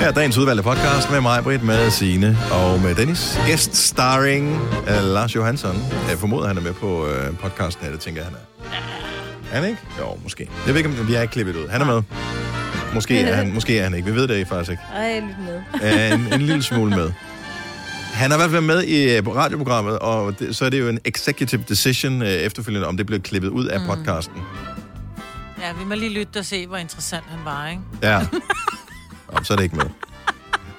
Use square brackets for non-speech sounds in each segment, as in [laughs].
Her er dagens udvalgte podcast med mig, Britt, med Signe og med Dennis. Guest starring uh, Lars Johansson. Jeg formoder, han er med på uh, podcasten her, det tænker jeg, han er. Er han ikke? Jo, måske. Jeg ved ikke, om vi er ikke klippet ud. Han er med. Måske er han, måske er han ikke. Vi ved det faktisk ikke. Ej, lidt med. Uh, en, en lille smule med. Han har i hvert fald med i uh, radioprogrammet, og det, så er det jo en executive decision uh, efterfølgende, om det bliver klippet ud af podcasten. Ja, vi må lige lytte og se, hvor interessant han var, ikke? Ja. [laughs] Om så er det ikke med.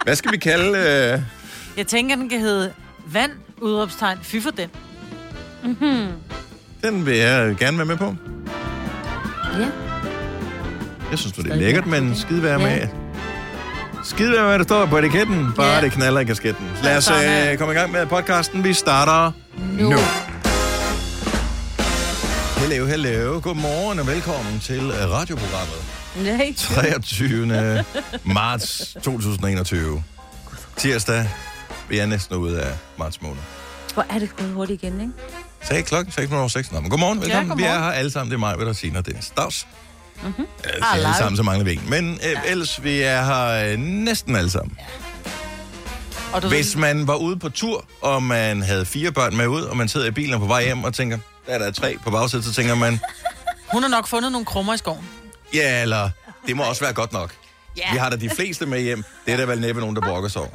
Hvad skal vi kalde... Uh, Jeg tænker, den kan hedde Vand, udråbstegn, fy for den. den vil jeg gerne være med på. Ja. Jeg synes, det er lækkert, men skide være Ja. med. Skide være med, der står på etiketten. Bare Ja. det knaller i kasketten. Lad os øh, komme i gang med podcasten. Vi starter nu. nu. Hello, hello. Godmorgen og velkommen til øh, radioprogrammet. Nej. 23. marts 2021. Tirsdag. Vi er næsten ude af marts måned. Hvor er det gået hurtigt igen, ikke? Sagde klokken 6 over 6. Nå, men godmorgen, velkommen. Ja, Vi er godmorgen. her alle sammen. Det er mig, Vedder Sina og Dennis Dags. Mm-hmm. alle sammen, så mangler vi en. Men øh, ellers, vi er her øh, næsten alle sammen. Og du Hvis man var ude på tur, og man havde fire børn med ud, og man sidder i bilen på vej hjem og tænker, der er der tre på bagsædet, så tænker man, hun har nok fundet nogle krummer i skoven. Ja, eller det må også være godt nok. Ja. Vi har da de fleste med hjem. Det er der vel næppe nogen, der brokker sig over.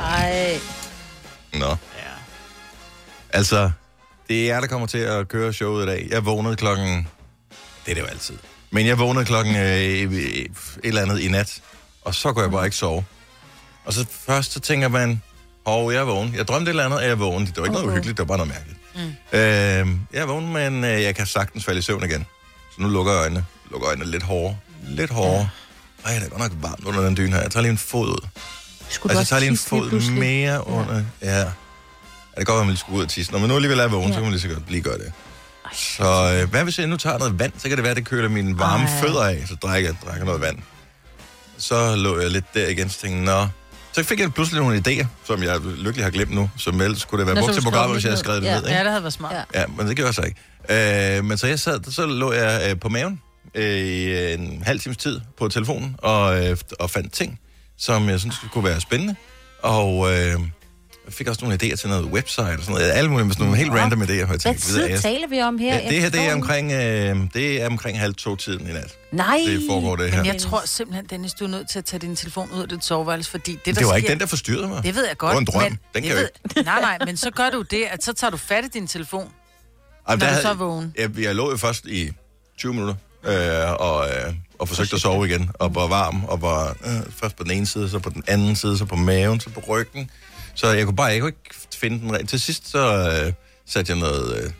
Ej. Nå. Ja. Altså, det er jer, der kommer til at køre showet i dag. Jeg vågnede klokken... Det er det jo altid. Men jeg vågnede klokken øh, et eller andet i nat, og så kunne jeg bare ikke sove. Og så først så tænker man, hov, jeg er vågen. Jeg drømte et eller andet, og jeg er vågen. Det var ikke noget Uh-oh. uhyggeligt, det var bare noget mærkeligt. Mm. Øh, jeg er vågen, men øh, jeg kan sagtens falde i søvn igen. Nu lukker jeg øjnene. Lukker øjnene lidt hårdere. Lidt hårdere. Ej, det er godt nok varmt under den dyne her. Jeg tager lige en fod ud. Skulle Altså, jeg tager lige en lige fod pludselig? mere under. Ja. ja. Det kan godt være, man lige skulle ud og tisse. Når man nu alligevel er vågen, Ja. så kan man lige så godt lige gøre det. Så øh, hvad hvis jeg nu tager noget vand? Så kan det være, at det køler mine varme Ej. fødder af. Så drikker jeg drikker noget vand. Så lå jeg lidt der igen, så tænkte nå. Så fik jeg pludselig nogle idéer, som jeg lykkelig har glemt nu, som ellers kunne det være Nå, så brugt du til programmet, skrev hvis jeg havde skrevet det ned. ned. Ja. Ikke? Ja, det havde været smart. Ja. Ja. Ja, men det gjorde jeg så ikke. Øh, men så jeg sad, så lå jeg øh, på maven øh, i en halv times tid på telefonen og, øh, og fandt ting, som jeg synes kunne være spændende. Og øh, fik også nogle idéer til noget website og sådan noget. Alle mulige, sådan nogle helt random idéer. Har jeg Hvad tænkt, ved tid jeg, taler vi om her? ja, det her det er omkring, øh, det er omkring halv to tiden i nat. Nej. Det foregår det her. Men jeg tror simpelthen, Dennis, du er nødt til at tage din telefon ud af dit soveværelse, fordi det, der Det var sker... ikke den, der forstyrrede mig. Det ved jeg godt. Det var en drøm. Men Den det kan jeg ved... [laughs] Nej, nej, men så gør du det, at så tager du fat i din telefon. Jamen, når der du så er vågen. Jeg, jeg lå jo først i 20 minutter øh, og, øh, og forsøgte at sove igen, og var varm, og var øh, først på den ene side, så på den anden side, så på maven, så på ryggen. Så jeg kunne bare jeg kunne ikke finde den rent. Til sidst så øh, satte jeg noget... Øh,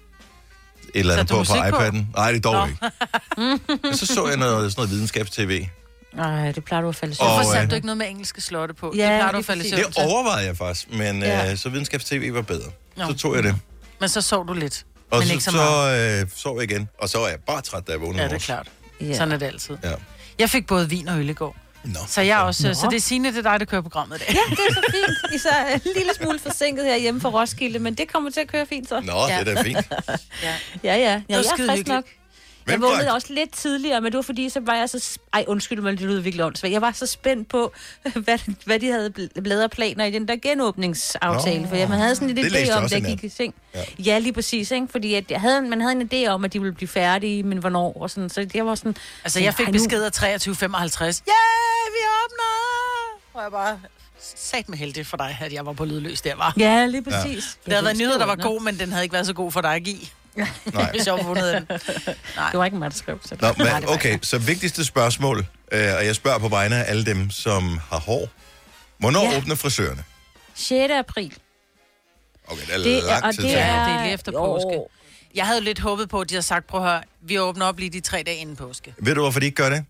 et eller andet på på iPad'en. Nej, det dog Nå. ikke. Og så så jeg noget, sådan noget videnskabs-tv. Nej, det plejer du at falde søvn. Og, Hvorfor øh, satte du ikke noget med engelske slotte på? Ja, det plejer du at falde søvn Det overvejede jeg faktisk, men Ja. øh, så videnskabs-tv var bedre. Nå. Så tog jeg det. Men så sov du lidt. Og men så, ikke så meget. så øh, sov jeg igen, og så var jeg bare træt, da jeg vågnede Ja, det er klart. Ja. Sådan er det altid. Ja. Jeg fik både vin og øl i går. Nå. Så jeg også, Nå. så det er Signe, det er dig, der kører programmet i dag. Ja, det er så fint. Især en lille smule forsinket her hjemme fra Roskilde, men det kommer til at køre fint så. Nå, det er da fint. Ja. Ja, ja. ja jeg er frisk nok. Hvem Jeg vågnede drak? også lidt tidligere, men det var fordi, så var jeg så... Ej, undskyld mig, det lyder virkelig åndssvagt. Jeg var så spændt på, [laughs] hvad, hvad de havde bl- lavet af planer i den der genåbningsaftale. Nå. For man havde sådan en læste idé jeg om, der i nat. gik i seng. Ja. Ja. lige præcis, ikke? Fordi at jeg havde, man havde en idé om, at de ville blive færdige, men hvornår og sådan. Så jeg var sådan... Altså, jeg fik nu- besked af 23.55. Ja, vi åbner! Og jeg bare sat med heldig for dig, at jeg var på lydløs der, var. Ja, lige præcis. Ja. Det havde været en nyhed, der var god, men den havde ikke været så god for dig at give, Nej. hvis jeg var fundet den. Det var ikke mig, der skrev. Så. Nå, Nej, men, okay, så vigtigste spørgsmål, øh, og jeg spørger på vegne af alle dem, som har hår. Hvornår ja. Åbner frisørerne? 6. april. Okay, det er Det, lang og tid det til. er... Ja, det er lige efter Jo. påske. Jeg havde jo lidt håbet på, at de havde sagt, prøv at høre, vi åbner op lige de tre dage inden påske. Ved du, hvorfor de ikke gør det?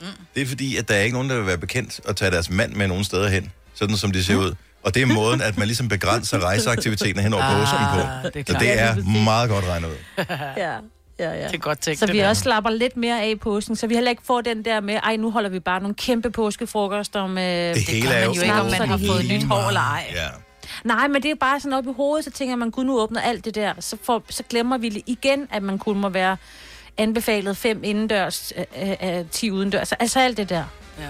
Mm. Det er fordi, at der er ikke nogen, der vil være bekendt at tage deres mand med nogen steder hen, sådan som de ser ud. Og det er måden, at man ligesom begrænser rejseaktiviteten hen over Ah, påsken på. det er Så det er meget godt regnet ud. [laughs] Ja, ja, ja. Det er godt tænkt, Så det vi der. også slapper lidt mere af i påsken, så vi heller ikke får den der med, ej, nu holder vi bare nogle kæmpe påskefrokoster med... Det hele er man jo ikke, om man har fået det nyt hår eller ej. Ja. Nej, men det er bare sådan op i hovedet, så tænker man, gud, nu åbner alt det der. Så, får, så glemmer vi lige igen, at man kun må være anbefalet fem indendørs, øh, øh, 10 udendørs. Altså alt det der. Ja.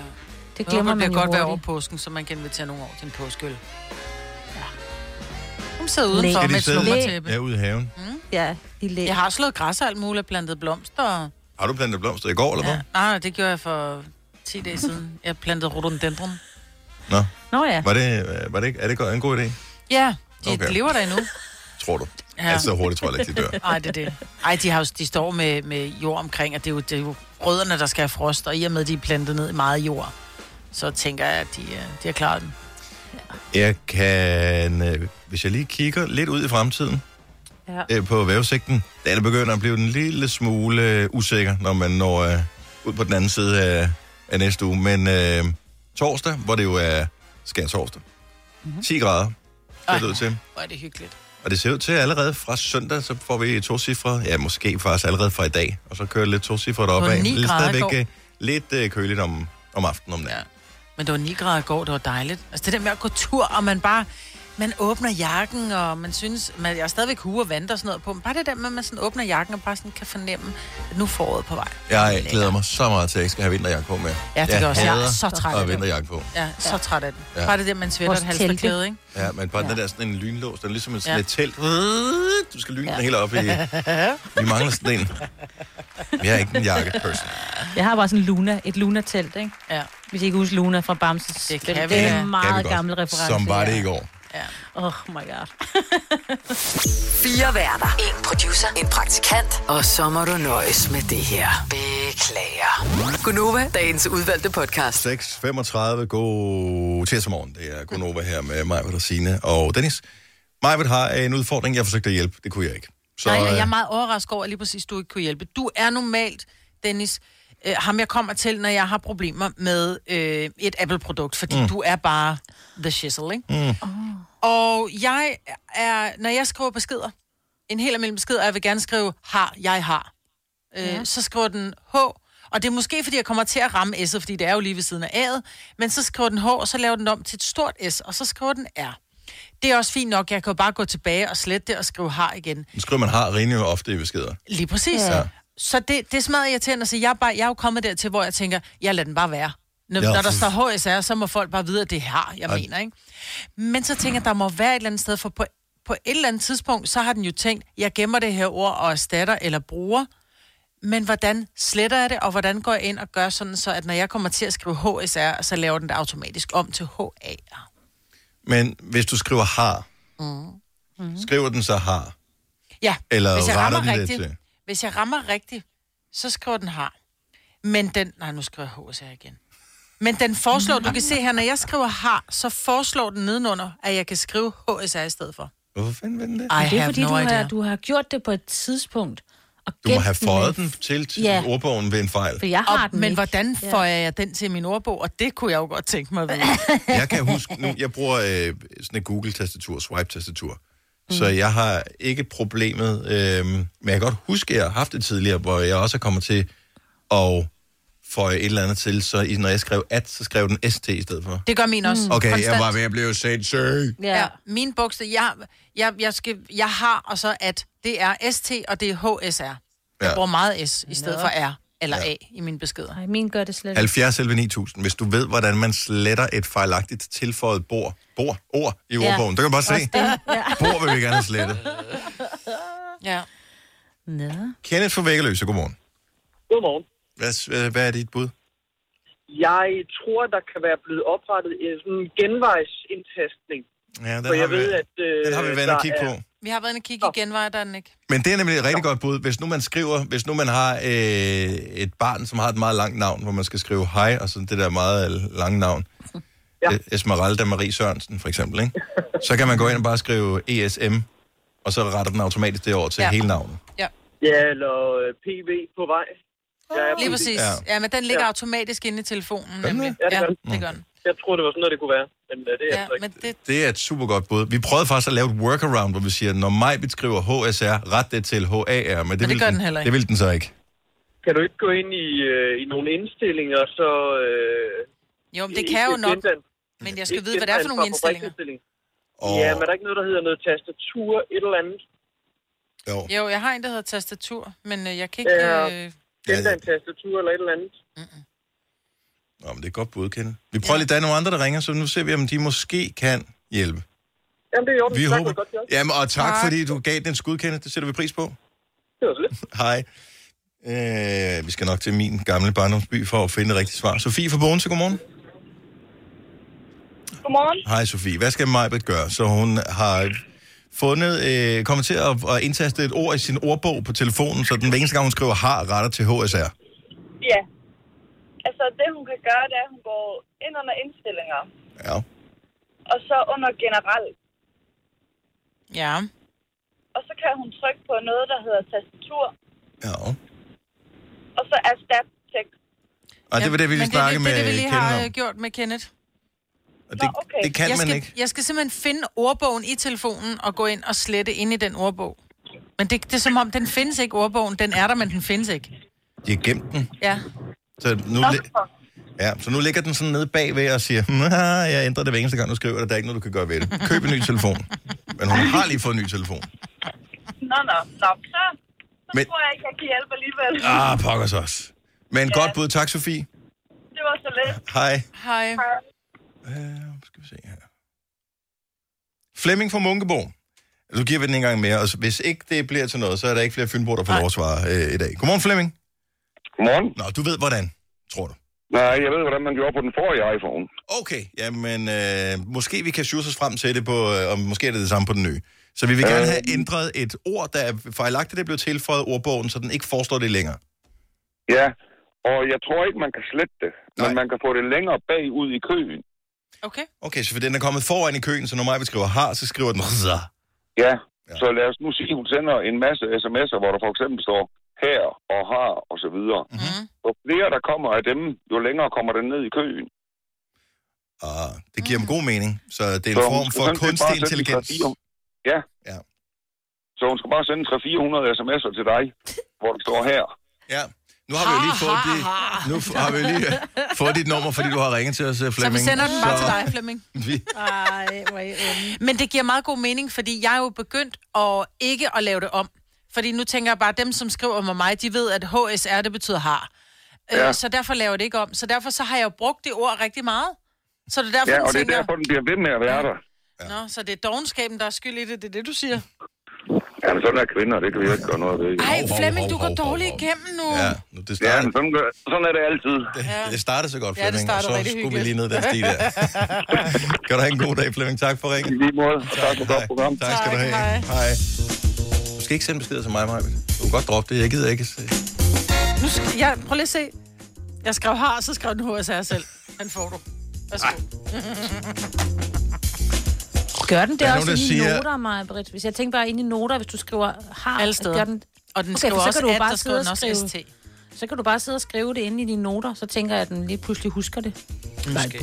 Det Glemmer det man bliver jo godt være over påsken, så man kan invitere nogen over til en påskeøl. Ja. Hun sidder udenfor med et slummertæppe. Ja, ude i haven. Ja, i læ. Jeg har slået græs og alt muligt, plantet blomster. og- Har du plantet blomster i går, eller hvad? Ja. Nej, det gjorde jeg for 10 dage siden. Jeg plantede rhododendron. Nå, Nå ja. var det, øh, var det er det en god idé, Ja, de Okay. lever der endnu. tror du? Ja. Ja. Altså, hurtigt tror jeg ikke, de dør. Nej, det er det. Ej, de, har jo, de står med, med jord omkring, og det er, jo, det er jo rødderne, der skal have frost, og i og med, at de er plantet ned i meget jord, så tænker jeg, at de, øh, de har klaret den. Jeg kan, øh, hvis jeg lige kigger lidt ud i fremtiden Ja. øh, på vævesigten, da det begynder at blive en lille smule usikker, når man når øh, ud på den anden side af, af næste uge. Men øh, torsdag, hvor det jo er skær torsdag, Mhm. 10 grader, ser det ud til. Hvor er det hyggeligt. Og det ser ud til at allerede fra søndag, så får vi to cifre. Ja, måske faktisk allerede fra i dag. Og så kører det lidt to cifre deroppe af. 9 Det er grader i stadigvæk går. lidt øh, køligt om, om aftenen om natten. Ja. Men det var 9 grader i går, det var dejligt. Altså det der med at gå tur, og man bare... Man åbner jakken, og man synes... Man, jeg er stadigvæk hue og vand og sådan noget på, men bare det der med, at man sådan åbner jakken og bare sådan kan fornemme, at nu er foråret på vej. Jeg glæder mig så meget til, at jeg skal have vinterjakke på mere. Ja, det gør også. Jeg er så træt at af vinterjakke på. Ja, så træt af den. Ja. Bare det der, man svætter et halvt telte. klæde, ikke? Ja, men bare ja. Den der sådan en lynlås, den er ligesom sådan Ja. et telt. Du skal lyne ja. Ja. den helt op i... [laughs] Vi mangler sådan en. Jeg er ikke en jakkeperson. Jeg har bare sådan en Luna, et Luna-telt, ikke? Ja. Hvis I ikke husker Luna fra Bamses. Det kan det, vi det er en meget gammel reference. Som var det ja. i går. ja. Oh my god. Fire værter. En producer. En praktikant. Og så må du nøjes med det her. Beklager. Gunova, dagens udvalgte podcast. 6.35. God tirsdag morgen. Det er Gunova her med mig, og Signe og Dennis. Majbet har en udfordring. Jeg forsøgte at hjælpe. Det kunne jeg ikke. Så, Nej, jeg er øh, meget overrasket over, at lige præcis du ikke kunne hjælpe. Du er normalt, Dennis, øh, ham jeg kommer til, når jeg har problemer med øh, et Apple-produkt, fordi mm. du er bare the shizzle, ikke? Mm. Og jeg er, når jeg skriver beskeder, en helt almindelig besked, og jeg vil gerne skrive, har, jeg har, øh, ja. så skriver den H, og det er måske, fordi jeg kommer til at ramme S'et, fordi det er jo lige ved siden af A'et, men så skriver den H, og så laver den om til et stort S, og så skriver den R. Det er også fint nok, jeg kan jo bare gå tilbage og slette det og skrive har igen. Nu skriver man har rimelig ofte i beskeder. Lige præcis. Ja. Så det, det er smadret irriterende, så jeg, er bare, jeg er jo kommet dertil, hvor jeg tænker, jeg lader den bare være. Når, Ja. når der står HSR, så må folk bare vide, at det har, jeg Ej. mener, ikke? Men så tænker jeg, der må være et eller andet sted, for på, på et eller andet tidspunkt, så har den jo tænkt, jeg gemmer det her ord og erstatter eller bruger, men hvordan sletter jeg det, og hvordan går jeg ind og gør sådan, så at når jeg kommer til at skrive HSR, så laver den det automatisk om til HAR. Men hvis du skriver har, mm. skriver den så har? Ja, Eller hvis jeg rammer den det rigtigt, til? Hvis jeg rammer rigtigt, så skriver den har. Men den... Nej, nu skriver jeg HSR igen. Men den foreslår, du kan se her, når jeg skriver har, så foreslår den nedenunder, at jeg kan skrive HSR i stedet for. Hvorfor fanden vil den det? I Det er have fordi, no du, idea. har, du har gjort det på et tidspunkt. Og Du må have føjet den til, til Ja. ordbogen ved en fejl. For jeg har Og, den men ikke. hvordan Ja. får jeg den til min ordbog? Og det kunne jeg jo godt tænke mig at vide. Jeg kan huske, nu, jeg bruger øh, sådan et Google-tastatur, swipe-tastatur. Mm. Så jeg har ikke problemet, øh, men jeg kan godt huske, at jeg har haft det tidligere, hvor jeg også er kommet til at få et eller andet til, så i- når jeg skrev at, så skrev den st i stedet for. Det gør min også. Okay, Konstant. jeg var ved at blive sindssyg. Ja. Ja, min bogstav, jeg, jeg, jeg, skal, jeg har, og så at, det er ST, og det er HSR. Jeg Ja. bruger meget S i stedet Nå. for R eller Ja. A i mine beskeder. Nej, min gør det slet ikke. 70 11 9000. Hvis du ved, hvordan man sletter et fejlagtigt tilføjet bord, bord, ord i Ja. ordbogen, der kan du bare se. Ja. Bord vil vi gerne slette. [laughs] Ja. Nå. Kenneth fra Vækkeløse, godmorgen. Godmorgen. Hvad, hvad, hvad er dit bud? Jeg tror, der kan være blevet oprettet en genvejsindtastning. Ja, den For har, jeg vi, ved, at... Øh, den har vi været der at kigge er- på. Vi har været inde og kigge igen, var der den ikke? Men det er nemlig et rigtig godt bud. Hvis nu man skriver, hvis nu man har øh, et barn, som har et meget langt navn, hvor man skal skrive hej, og sådan det der meget lange navn. Ja. Ja. Esmeralda Marie Sørensen, for eksempel, ikke? [laughs] Så kan man gå ind og bare skrive ESM, og så retter den automatisk det over til ja. Ja. hele navnet. Ja, eller øh, PV på vej. Ja, Lige præcis. Ja. Ja, ja men den ligger Ja. automatisk inde i telefonen, nemlig. Ja, det Ja, gør den. det gør den. Jeg tror, det var sådan noget, det kunne være. Men øh, det er Ja, altså ikke. men det, Det er et super godt bud. Vi prøvede faktisk at lave et workaround, hvor vi siger, når mig beskriver HSR, ret det til HAR, men det, det vil gør den heller ikke. Det vil den så ikke. Kan du ikke gå ind i, øh, i nogle indstillinger, så... Øh, jo, men det kan jo nok, gendan- men jeg skal vide, hvad det er for nogle indstillinger. Og Ja, men er der ikke noget, der hedder noget tastatur, et eller andet? Jo. Jo, jeg har en, der hedder tastatur, men øh, jeg kan ikke... Ja. Øh... Tastatur eller et eller andet. Nå, men det er godt bud, Kenneth. Vi prøver lige, der er nogle andre, der ringer, så nu ser vi, om de måske kan hjælpe. Jamen, det er jo Vi tak, håber... Godt, ja. Jamen, og tak, Tak. fordi du gav den skud, Kenneth. Det sætter vi pris på. Det var så lidt. [laughs] Hej. Øh, vi skal nok til min gamle barndomsby for at finde det rigtige svar. Sofie fra Bogense, godmorgen. Godmorgen. Hej Sofie. Hvad skal Majbet gøre? Så hun har fundet, øh, kommet til at, at indtaste et ord i sin ordbog på telefonen, så den hver eneste gang, hun skriver har, retter til HSR. Ja. Altså, det hun kan gøre, det er, at hun går ind under indstillinger, Ja. og så under generelt. Ja. Og så kan hun trykke på noget, der hedder tastatur, Ja. og så erstat tekst. Og det var det, vi lige det snakkede det, med det, er det, vi lige Kenneth har om. øh, gjort med Kenneth. Og det, Nå, okay. det kan jeg man skal, ikke. Jeg skal simpelthen finde ordbogen i telefonen og gå ind og slette ind i den ordbog. Men det, det er som om, den findes ikke, ordbogen. Den er der, men den findes ikke. De har gemt den. Ja. Så nu, ja, så nu ligger den sådan nede bagved og siger, "Ah, jeg ændrer det hver eneste gang, du skriver det. Der er ikke noget, du kan gøre ved det. Køb en ny telefon. Men hun har lige fået en ny telefon. Nå, nå, nå, så, så Men- tror jeg ikke, jeg kan hjælpe alligevel. Ah, pokkers os. Men ja. godt bud. Tak, Sofie. Det var så lidt. Hej. Hej. Uh, skal vi se her. Flemming fra Munkebo. Nu giver vi den en gang mere, og hvis ikke det bliver til noget, så er der ikke flere Fynbo, der får lov at svare øh, i dag. Godmorgen, Flemming. Godmorgen. Nå, du ved hvordan, tror du. Nej, jeg ved, hvordan man gjorde på den forrige iPhone. Okay, jamen, øh, måske vi kan sjuse os frem til det på, øh, og måske er det det samme på den nye. Så vi vil gerne Øh. have ændret et ord, der er fejlagtigt, det blev tilføjet ordbogen, så den ikke forestår det længere. Ja, og jeg tror ikke, man kan slette det, men Nej. man kan få det længere bagud i køen. Okay. Okay, så for den er kommet foran i køen, så når mig skriver har, så skriver den så. [laughs] Ja, Ja. ja. så lad os nu sige, at hun sender en masse sms'er, hvor der for eksempel står her og har og så videre. Mm. Jo flere der kommer af dem, jo længere kommer den ned i køen. Ah, det giver dem god mening. Så det er Så en hun form for kunstig intelligens. 300 Ja. Ja. Så hun skal bare sende 300-400 sms'er til dig, hvor der står her. Ja. Nu har vi jo lige fået, det, nu har vi lige fået dit nummer, fordi du har ringet til os, øh, Så Flemming. vi sender den bare til dig, Flemming. [laughs] Vi, Ej. Men det giver meget god mening, fordi jeg er jo begyndt at ikke at lave det om. Fordi nu tænker jeg bare, at dem, som skriver med mig, de ved, at HSR, det betyder har. Ja. Ja. Øh, så derfor laver det ikke om. Så derfor så har jeg jo brugt det ord rigtig meget. Så det er derfor, Ja, og det er tænker, derfor, den bliver ved med at være der. Nå, så det er dogenskaben, der er skyld i det. Det er det, du siger. Ja, men sådan er kvinder, det kan vi jo ikke gøre noget ved. Ej, Flemming, du går dårligt igennem nu. ja, nu, det Ja, startede, men sådan, gør- sådan er det altid. det, det startede så godt, Ja, det Flemming, og startede så rigtig skulle vi hyggeligt. lige ned den sti der. [laughs] kan du have en god dag, Flemming. Tak for I ringen. lige måde. Tak for godt program. Tak skal du Tak, have. hej. Hej. Skal ikke sende beskeder til mig, Maja. Du kan godt droppe det. Jeg gider ikke. se. Nu skal, ja, prøv lige at se. Jeg skrev har, så skrev den HSR selv. Den får du. Værsgo. Gør den det Der er også nogen, inde i siger- noter, Maja Britt? Hvis jeg tænker bare ind i noter, hvis du skriver har, Alle steder. Gør den, Og den Okay, skriver så også kan du at, bare der skriver sidde den og også skrive- ST. så kan du bare sidde og skrive det inde i dine noter, så tænker jeg, at den lige pludselig husker det. Måske.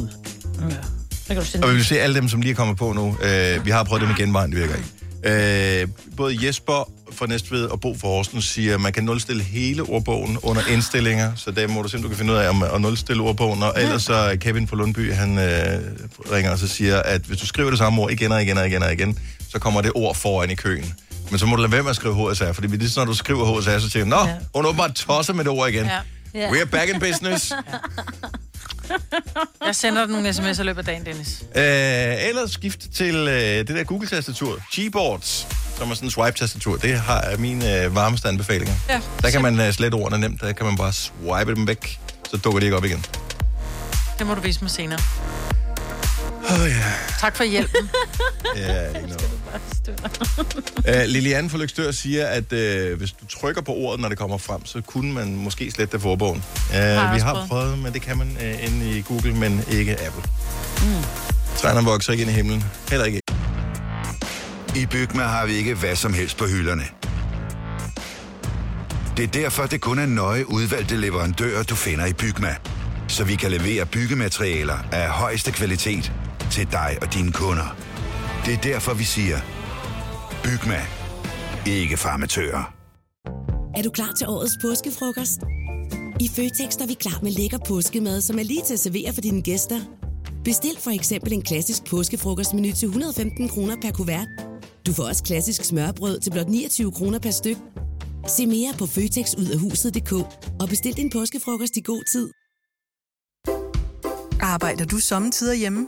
Så kan du sende Og vi vil se alle dem, som lige er kommet på nu. Øh, vi har prøvet det med genvejen, det virker ikke. Øh, både Jesper fra Næstved og Bo fra Horsens siger, at man kan nulstille hele ordbogen under indstillinger, så der må du simpelthen du kan finde ud af om at nulstille ordbogen. Og ellers så Kevin fra Lundby, han øh, ringer og så siger, at hvis du skriver det samme ord igen og igen og igen og igen, så kommer det ord foran i køen. Men så må du lade være med at skrive HSR, fordi lige så når du skriver HSR, så tænker du, nå, hun er åbenbart tosset med det ord igen. Ja. Ja. We are back in business. [laughs] [laughs] Jeg sender dig nogle sms'er i løbet af dagen, Dennis. Øh, ellers skift til øh, det der Google-tastatur. Gboards, som er sådan en swipe-tastatur. Det har er min øh, varmeste anbefalinger. Ja. Der kan man øh, slette ordene nemt. Der kan man bare swipe dem væk. Så dukker de ikke op igen. Det må du vise mig senere. Åh oh, ja. Tak for hjælpen. [laughs] ja ikke noget. [laughs] Uh, Liliane fra Lykstør siger, at uh, hvis du trykker på ordet, når det kommer frem, så kunne man måske slette det for ordbogen. Uh, jeg vi har prøvet. prøvet, men det kan man uh, inde i Google, men ikke Apple. Mm. Træerne vokser ikke ind i himlen. Heller ikke. I Bygma har vi ikke hvad som helst på hylderne. Det er derfor, det kun er nøje udvalgte leverandører, du finder i Bygma. Så vi kan levere byggematerialer af højeste kvalitet til dig og dine kunder. Det er derfor, vi siger, Bygma. Ikke farmatører. Er du klar til årets påskefrokost? I Føtex er vi klar med lækker påskemad, som er lige til at servere for dine gæster. Bestil for eksempel en klassisk påskefrokostmenu til 115 kroner per kuvert. Du får også klassisk smørbrød til blot 29 kroner per styk. Se mere på føtexudafhuset.dk og bestil din påskefrokost i god tid. Arbejder du sommetider hjemme?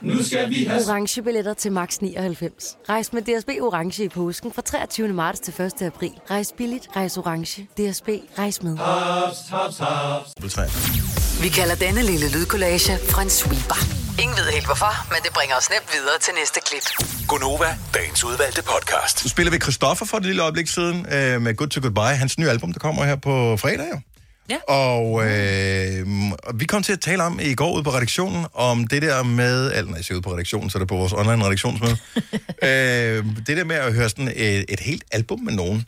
Nu skal vi have... Orange billetter til max 99. Rejs med DSB Orange i påsken fra 23. marts til 1. april. Rejs billigt, rejs orange. DSB, rejs med. Haps, haps, haps. Vi kalder denne lille lydkollage en sweeper. Ingen ved helt hvorfor, men det bringer os nemt videre til næste klip. Gonova, dagens udvalgte podcast. Nu spiller vi Christoffer for et lille øjeblik siden øh, med Good to Goodbye, hans nye album, der kommer her på fredag jo. Ja. Og øh, og vi kom til at tale om i går ude på redaktionen, om det der med, eller når jeg siger ude på redaktionen, så er det på vores online redaktionsmøde, [laughs] øh, det der med at høre sådan et, et helt album med nogen.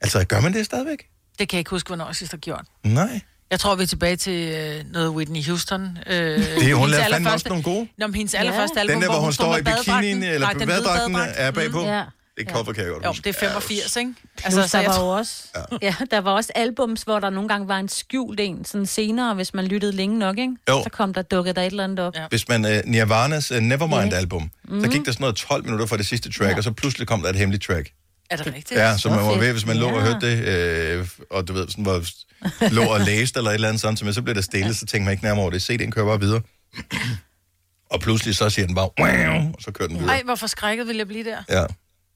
Altså, gør man det stadigvæk? Det kan jeg ikke huske, hvornår jeg sidst har gjort. Nej. Jeg tror, vi er tilbage til øh, noget Whitney Houston. Øh, det Det, hun lavede fandme også nogle gode. Nå, men hendes allerførste album, Den der, hvor hun står i bikinien, eller badedragten badedragt. er bagpå. Mhm. Ja. Det cover kan jeg godt Jo, huske. det er 85, ikke? Altså, så der var jo også, ja. der var også albums, hvor der nogle gange var en skjult en, sådan senere, hvis man lyttede længe nok, ikke? Jo. Så kom der dukket der et eller andet op. Ja. Hvis man uh, Nirvanas uh, Nevermind-album, Mhm. så gik der sådan noget 12 minutter fra det sidste track, og så pludselig kom der et hemmeligt track. Er det rigtigt? Ja, så man var ved, hvis man lå og Ja. hørte det, øh, og du ved, sådan var, lå og læste eller et eller andet sådan, så, så blev det stille, så tænkte man ikke nærmere over det. CD'en kører bare videre. [clears throat] og pludselig så siger den bare, wow, og så kører den videre. Ej, hvor forskrækket vil jeg blive der. Ja.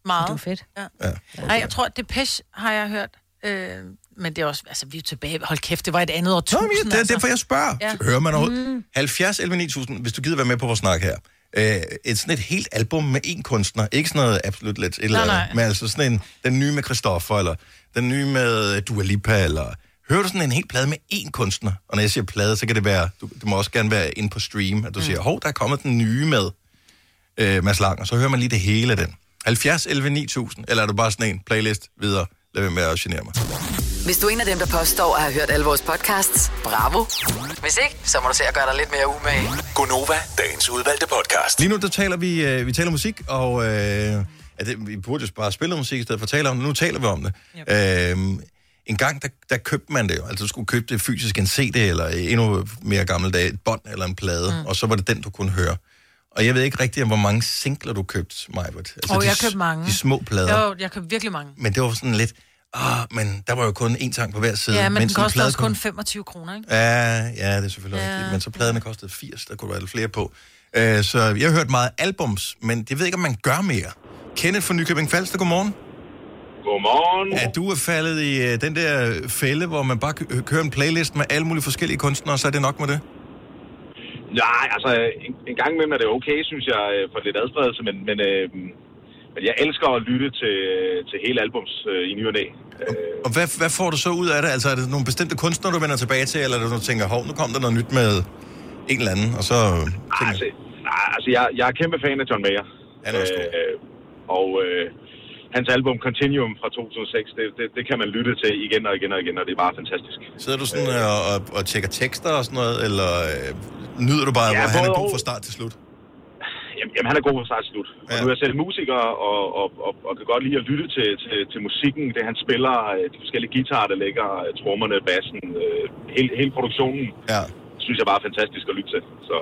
Meget. Det var fedt. Ja. Ja. Ej, jeg tror, Depeche har jeg hørt. Øh, men det er også, altså vi er tilbage. Hold kæft, det var et andet år Nå, men det er derfor, jeg spørger. Ja. Hører man overhovedet? Mm. 70 11 9000, hvis du gider være med på vores snak her. Øh, et sådan et helt album med én kunstner. Ikke sådan noget absolut lidt et eller Nej, nej. Men altså sådan en, den nye med Christoffer, eller den nye med Dua Lipa, eller... Hører du sådan en helt plade med én kunstner? Og når jeg siger plade, så kan det være... Du, det må også gerne være inde på stream, at du mm. siger, hov, der er kommet den nye med øh, Mads Lang, og så hører man lige det hele af den. 70 11 9000, eller er du bare sådan en playlist videre? Lad være med at genere mig. Hvis du er en af dem, der påstår at have hørt alle vores podcasts, bravo. Hvis ikke, så må du se at gøre dig lidt mere umage. Gonova, dagens udvalgte podcast. Lige nu, der taler vi, øh, vi taler musik, og øh, ja, det, vi burde jo bare spille musik i stedet for at tale om det. Nu taler vi om det. Øh, en gang, der, der købte man det jo. Altså, du skulle købe det fysisk, en CD, eller endnu mere gammel dag, et bånd eller en plade, mm. og så var det den, du kunne høre. Og jeg ved ikke rigtig, hvor mange singler du købte, Majbert. Altså, og de, jeg købte mange. De små plader. Jo, jeg købte virkelig mange. Men det var sådan lidt, ah, men der var jo kun én sang på hver side. Ja, men den plade også kun 25 kroner, ikke? Ja, ja, det er selvfølgelig Ja. rigtigt. Men så pladerne kostede 80, der kunne være lidt flere på. Uh, så jeg har hørt meget albums, men jeg ved ikke, om man gør mere. Kenneth fra Nykøbing Falster, godmorgen. Godmorgen. Er du er faldet i uh, den der fælde, hvor man bare kø- kører en playlist med alle mulige forskellige kunstnere, så er det nok med det? Nej, altså en, en gang imellem er det okay, synes jeg, øh, for lidt adspredelse, men, men, øh, men jeg elsker at lytte til, til hele albums øh, i ny og næ. Og hvad, hvad får du så ud af det? Altså er det nogle bestemte kunstnere, du vender tilbage til, eller er det, du tænker, hov, nu kom der noget nyt med en eller anden, og så... Tænker... Altså, nej, altså jeg, jeg er kæmpe fan af John Mayer. Han er også god. Øh, og øh, hans album Continuum fra 2006, det, det, det kan man lytte til igen og igen og igen, og det er bare fantastisk. Sidder du sådan øh, og, og, tjekker tekster og sådan noget, eller øh, nyder du bare, Ja, hvor han er god fra start til slut? Jamen, jamen han er god fra start til slut. Ja. Og nu er jeg selv musiker, og, og, og, og kan godt lide at lytte til, til, til musikken, det han spiller, øh, de forskellige guitarer, der ligger, øh, trommerne, bassen, øh, hele, hele produktionen, ja. synes jeg bare er fantastisk at lytte til. Så,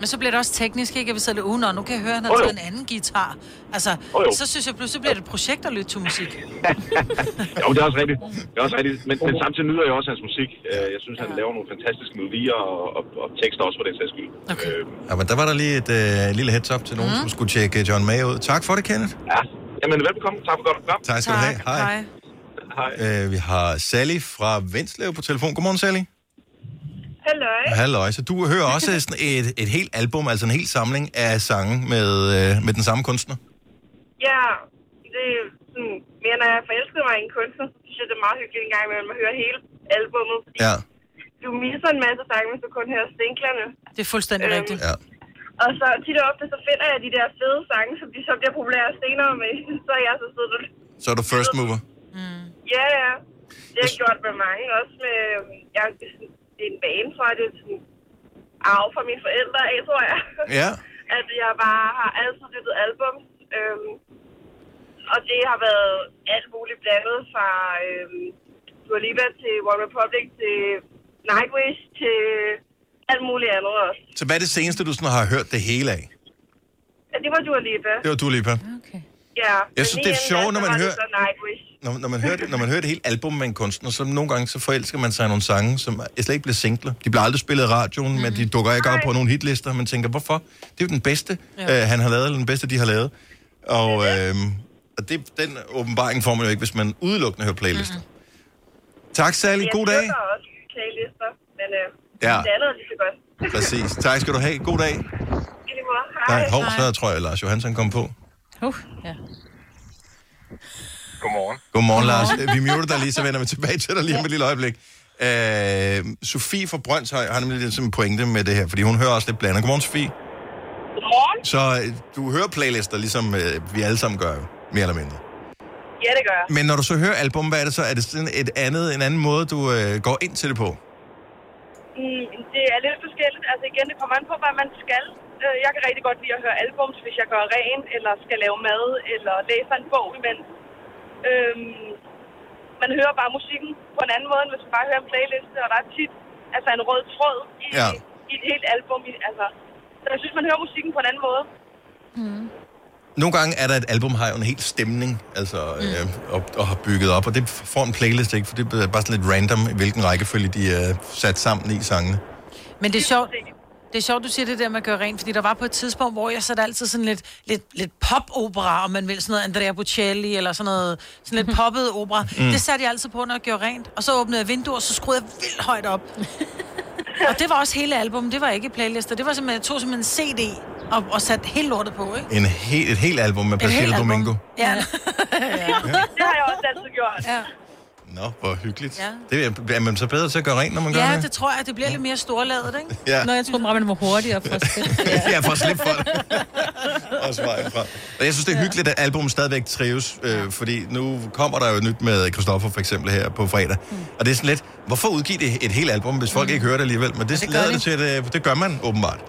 Men så bliver det også teknisk, ikke? At vi sidder ugen, og nu kan jeg høre, at han har taget en anden guitar. Altså, jo. så synes jeg pludselig bliver det et projekt at lytte til musik. [laughs] jo, det er også rigtigt. Det er også rigtigt. Men, men samtidig nyder jeg også hans musik. Øh, Jeg synes, han laver nogle fantastiske melodier og, og, og tekster også for den sags skyld. Okay. Øh, Ja, men der var der lige et øh, lille heads up til nogen, mm. som skulle tjekke John May ud. Tak for det, Kenneth. ja, jamen velbekomme. Tak for godt program. Tak skal du have. Hej. Hej. Øh, vi har Sally fra Ventslev på telefon. Godmorgen, Sally. Halløj. Halløj. Så du hører [laughs] også sådan et, et helt album, altså en hel samling af sange med, øh, med den samme kunstner? Ja, det er sådan, mere når jeg forelskede mig i en kunstner, så synes jeg, det er meget hyggeligt en gang imellem at høre hele albummet. Fordi Ja. du misser en masse sange, hvis du kun hører stinklerne. Det er fuldstændig Øhm, rigtigt. Ja. Og så tit og ofte, så finder jeg de der fede sange, som de så bliver populære senere med. [laughs] Så er jeg så siddet og Så er du first mover. Ja, ja. Det har jeg gjort med mange. Også med, øhm, jeg, det er en bane, tror jeg, det er sådan arv fra mine forældre af, tror jeg. Ja. [laughs] At jeg bare har altid lyttet album. Øhm, og det har været alt muligt blandet fra øhm, Dua Lipa til One Republic til Nightwish til alt muligt andet også. Så hvad er det seneste, du sådan har hørt det hele af? Ja, det var Dua Lipa. Det var Dua Lipa. Ja. Jeg synes, det er sjovt, når man hører- Så Nightwish. Når, når, man hører når man hører et helt album med en kunstner, så nogle gange så forelsker man sig i nogle sange, som slet ikke bliver singler. De bliver aldrig spillet i radioen, mm. men de dukker ikke op på nogle hitlister. Man tænker, hvorfor? Det er jo den bedste, ja. øh, han har lavet, eller den bedste, de har lavet. Og, øh, og det, den åbenbaring får man jo ikke, hvis man udelukkende hører playlister. Mm. Tak, Sally. God dag. Jeg også playlister, men øh, Ja. det andet er lige så godt. [laughs] Præcis. Tak skal du have. God dag. I lige måde. Hej. Nej, hov, så tror jeg, Lars Johansson kom på. Uh, ja. Godmorgen. Godmorgen, Lars. Vi muter dig lige, så vender vi tilbage til dig lige om et lille øjeblik. Øh, Sofie fra Brøndshøj har nemlig lidt som en pointe med det her, fordi hun hører også lidt blandet. Godmorgen, Sofie. Godmorgen. Så øh, du hører playlister, ligesom øh, vi alle sammen gør, jo, mere eller mindre. Ja, det gør jeg. Men når du så hører album, hvad er det så? Er det sådan et andet, en anden måde, du øh, går ind til det på? Mm, det er lidt forskelligt. Altså igen, det kommer an på, hvad man skal. Øh, Jeg kan rigtig godt lide at høre albums, hvis jeg gør ren, eller skal lave mad, eller læser en bog imens. Øhm, man hører bare musikken på en anden måde, end hvis man bare hører en playliste, og der er tit altså en rød tråd i, Ja. i et helt album. i- Altså, så jeg synes, man hører musikken på en anden måde. Nogle gange er der et album, har jo en helt stemning, altså, øh, og, og har bygget op, og det får en playlist ikke, for det er bare sådan lidt random, i hvilken rækkefølge de er sat sammen i sangene. Men det er sjovt, det er sjovt, du siger det der med at gøre rent, fordi der var på et tidspunkt, hvor jeg satte altid sådan lidt, lidt, lidt pop-opera, om man vil, sådan noget Andrea Bocelli, eller sådan noget, sådan lidt [laughs] poppet opera. Mm. Det satte jeg altid på, når jeg gjorde rent. Og så åbnede jeg vinduer, og så skruede jeg vildt højt op. [laughs] og det var også hele album, det var ikke playlister. Det var simpelthen, jeg tog simpelthen en CD og, og satte hele lortet på, ikke? En helt, et helt album med helt album. Domingo. Ja. [laughs] ja. det har jeg også altid gjort. Ja. Nå, hvor hyggeligt. Ja. Det er, er man så bedre til at gøre rent, når man gør ja, det? det tror jeg, det bliver lidt mere storladet, ikke? Ja. Nå, jeg bare, man var hurtigere for at [laughs] ja, for at slippe for det. [laughs] Også vejen fra. Og jeg synes, det er hyggeligt, at albumet stadigvæk trives, øh, fordi nu kommer der jo nyt med Christoffer for eksempel her på fredag. Mm. Og det er sådan lidt, hvorfor udgive det et helt album, hvis folk Mm. ikke hører det alligevel? Men det, det det gør lader de. det til, at det, det gør man åbenbart.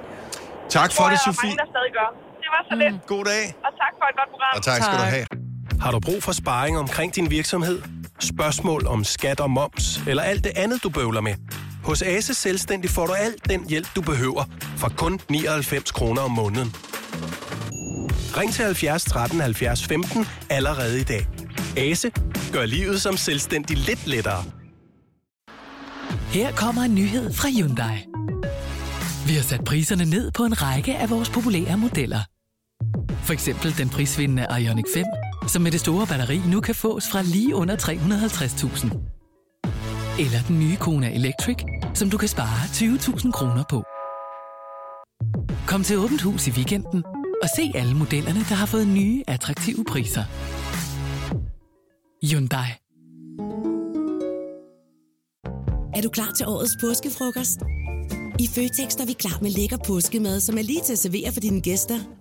Tak tror for det, jeg, Sofie. mange, der stadig gør. Det var så lidt. God dag. Og tak for et godt program. Og tak skal du have. Har du brug for sparring omkring din virksomhed? Spørgsmål om skat og moms, eller alt det andet, du bøvler med? Hos Ase Selvstændig får du alt den hjælp, du behøver, for kun 99 kroner om måneden. Ring til 70 13 70 15 allerede i dag. Ase gør livet som selvstændig lidt lettere. Her kommer en nyhed fra Hyundai. Vi har sat priserne ned på en række af vores populære modeller. For eksempel den prisvindende Ioniq 5, som med det store batteri nu kan fås fra lige under 350.000. Eller den nye Kona Electric, som du kan spare 20.000 kroner på. Kom til Åbent Hus i weekenden og se alle modellerne, der har fået nye, attraktive priser. Hyundai. Er du klar til årets påskefrokost? I Føtex er vi klar med lækker påskemad, som er lige til at servere for dine gæster.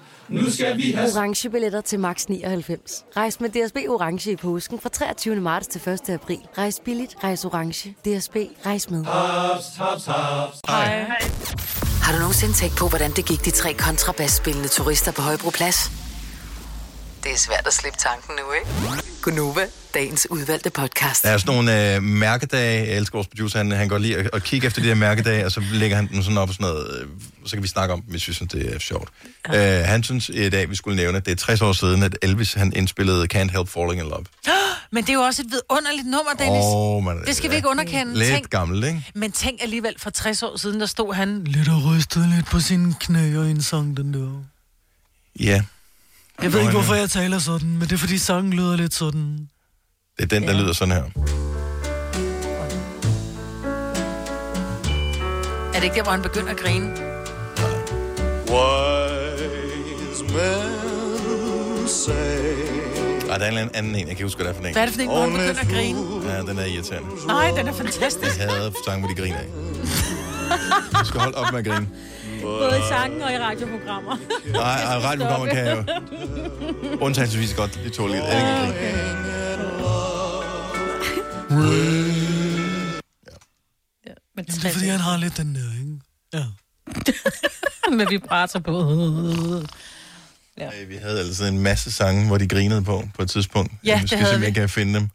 Nu skal vi have... Orange billetter til max 99. Rejs med DSB Orange i påsken fra 23. marts til 1. april. Rejs billigt, rejs orange. DSB, rejs med. Haps, haps, haps. Hej. Har du nogensinde tænkt på, hvordan det gik de tre kontrabasspillende turister på Højbroplads? Det er svært at slippe tanken nu, ikke? Gunova, dagens udvalgte podcast. Der er sådan nogle øh, mærkedage. Jeg elsker vores producer. Han, han går lige at, at kigge efter de her mærkedage, og så lægger han dem sådan op og sådan noget. Øh, så kan vi snakke om dem, hvis vi synes, det er sjovt. Ja. Øh, han synes i dag, vi skulle nævne, at det er 60 år siden, at Elvis han indspillede Can't Help Falling in Love. [gasps] Men det er jo også et vidunderligt nummer, Dennis. Åh, man, det skal vi ikke underkende. Lidt Tænk, gammel, ikke? men tænk alligevel, for 60 år siden, der stod han lidt og rystede lidt på sine knæ og indsang den der. Ja. Jeg ved ikke, hvorfor jeg taler sådan, men det er, fordi sangen lyder lidt sådan. Det er den, der lyder sådan her. Er det ikke der, hvor han begynder at grine? Wise men say Nej, der er en eller anden en, jeg kan ikke huske, hvad det er for en. Hvad er det for en, hvor han begynder at grine? Ja, den er irriterende. Nej, den er fantastisk. Jeg hader sange, hvor de griner af. Du skal holde op med at grine. Både i sangen og i radioprogrammer. Nej, og radioprogrammer kan jeg jo undtagelsesvis godt lide tåle lidt. Grine. Men Det er fordi, han har lidt den nede, ikke? Ja. [laughs] med vibrator på. Ja. Vi havde altså en masse sange, hvor de grinede på, på et tidspunkt. Ja, jeg det skal havde vi. jeg kan finde dem.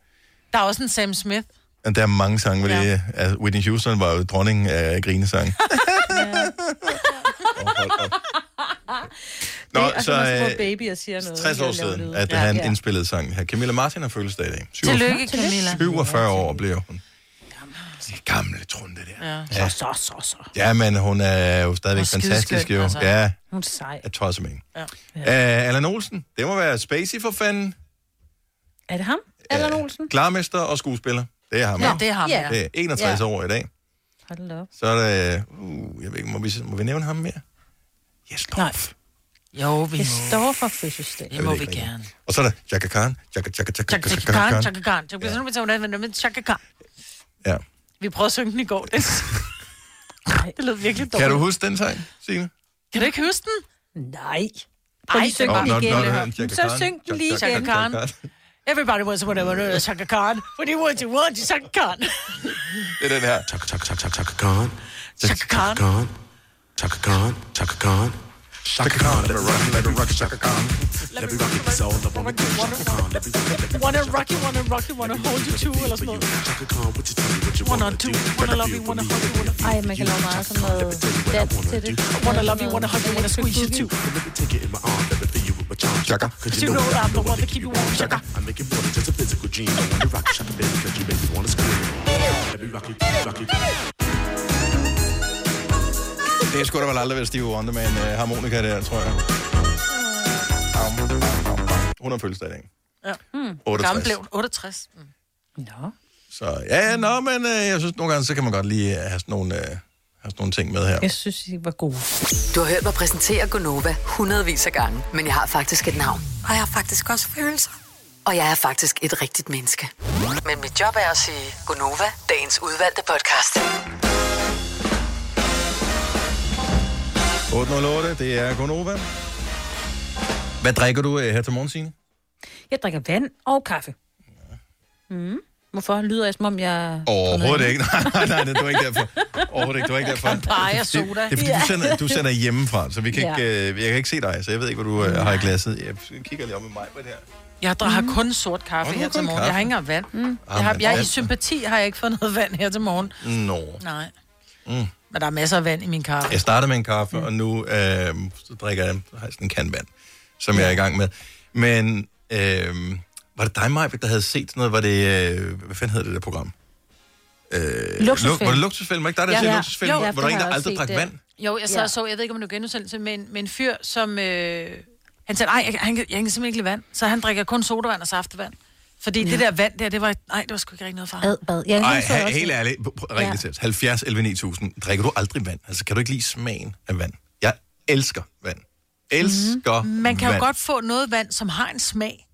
Der er også en Sam Smith. Der er mange sange, hvor ja. det er... Whitney Houston var jo dronning af [laughs] [laughs] grinesang. [laughs] Nå, det, og så øh, baby og siger noget. 60 år siden, at Ja, han ja. indspillede sangen her. Camilla Martin har fødselsdag i dag. Tillykke, Camilla. 47 år bliver hun. Gamle trunde der. Ja. Ja. Så, så, så, så. Ja, men hun er jo stadigvæk Og fantastisk, jo. altså. Ja, Hun er sej. jeg tosser med hende. Ja. Uh, Allan Olsen, det må være Spacey for fanden. Er det ham? Allan Olsen? Klarmester og skuespiller. Det er ham. Ja, det er ham, ja. Det er 61 Ja. år i dag. Hold op. Så er det... Uh, jeg ved ikke, må vi, må vi nævne ham mere? Yes, Nej. Jo, vi står for fødselsdag. Det må vi gerne. Og så er der Chaka Khan. Chaka, chaka, chaka, Chaka chaka, Khan, Khan. Chaka Khan. Chaka Khan. Chaka Khan. Chaka Khan. Ja. Vi prøvede at synge den i går. Det, [laughs] det lød virkelig dårligt. Kan du huske den sang, Signe? Kan du ikke huske den? Nej. Ej, lige synge Åh, den igen. Så syng den lige Chaka igen. Khan. Everybody wants to whatever Chaka Khan. What do you want to want? Chaka Khan. Det er den her. Chaka, chaka, chaka, chaka Khan. Chaka Khan. Chaka Khan. Chaka Khan. Chaka Khan. Let it rock, let it rock, Chaka Khan. Let me rock it, it's all up on the Chaka Khan. Let me rock it, Wanna rock you, wanna rock you, wanna hold you too, eller sådan noget. Chaka Khan, what you tell me, what you Wanna wanna do, do. wanna love you, wanna hug you, wanna Ej, man kan lave meget sådan noget dans til det. Wanna love you, wanna hug you, wanna squeeze you too. Let me take it in my arm, let me feel you with my charm. Chaka. Cause You know that I'm the one that keep you warm, Chaka. I make it more than just a physical dream. I wanna rock Chaka, baby, cause you make me wanna scream. Let me rock you, rock you. Det skulle da vel aldrig være Stevie Wonder med en uh, harmonika der, tror jeg. Hun har fødselsdag i dag. Ja. Gammel 68. blev hun. 68. Mm. Nå. Så ja, ja, nå, men uh, jeg synes nogle gange, så kan man godt lige uh, have sådan nogle, have sådan nogle ting med her. Jeg synes, de var gode. Du har hørt mig præsentere Gonova hundredvis af gange, men jeg har faktisk et navn. Og jeg har faktisk også følelser. Og jeg er faktisk et rigtigt menneske. Men mit job er at sige Gonova, dagens udvalgte podcast. 808, det er Gonova. Hvad drikker du uh, her til morgen, Signe? Jeg drikker vand og kaffe. Mm. Hvorfor lyder jeg, som om jeg... Overhovedet ikke. [laughs] Nej, nej, nej, det var ikke derfor. Overhovedet ikke, det var ikke derfor. Og soda. Det, det er fordi, Ja. du sender, du sender hjemmefra, så vi kan Ja. ikke, uh, jeg kan ikke se dig, så jeg ved ikke, hvad du uh, har i glasset. Jeg kigger lige om med mig på det her. Jeg drak- har kun sort kaffe her har til morgen. kaffe? Jeg har ikke engang vand. Mm. Ah, Jeg har, men jeg, I sympati har jeg ikke fået noget vand her til morgen. Nå. Nej. Mm. Men der er masser af vand i min kaffe. Jeg startede med en kaffe, og nu øh, så drikker jeg, har jeg sådan en kan vand, som jeg er i gang med. Men øh, var det dig, Maja, der havde set sådan noget? Var det, øh, hvad fanden hedder det der program? Øh, Luksusfælden. Luk- Var det luksusfælden? Var ikke dig, der Ja. ja. Ja. luksusfælden? Jo. Var, var der en, der har jeg aldrig drak det. vand? Jo, jeg sad Ja. og så, jeg ved ikke, om du genudsendelse, med en, med en fyr, som... Øh, han sagde, nej, jeg, han, jeg kan simpelthen ikke lide vand. Så han drikker kun sodavand og saftevand. Fordi ja. det der vand der, det var, nej, det var sgu ikke rigtig noget for ham. Ad, ad. Ja, så også- helt ærligt. Ring Ja. til os. 70 11 9000. Drikker du aldrig vand? Altså, kan du ikke lide smagen af vand? Jeg elsker vand. Elsker Mhm. Man kan jo vand. godt få noget vand, som har en smag,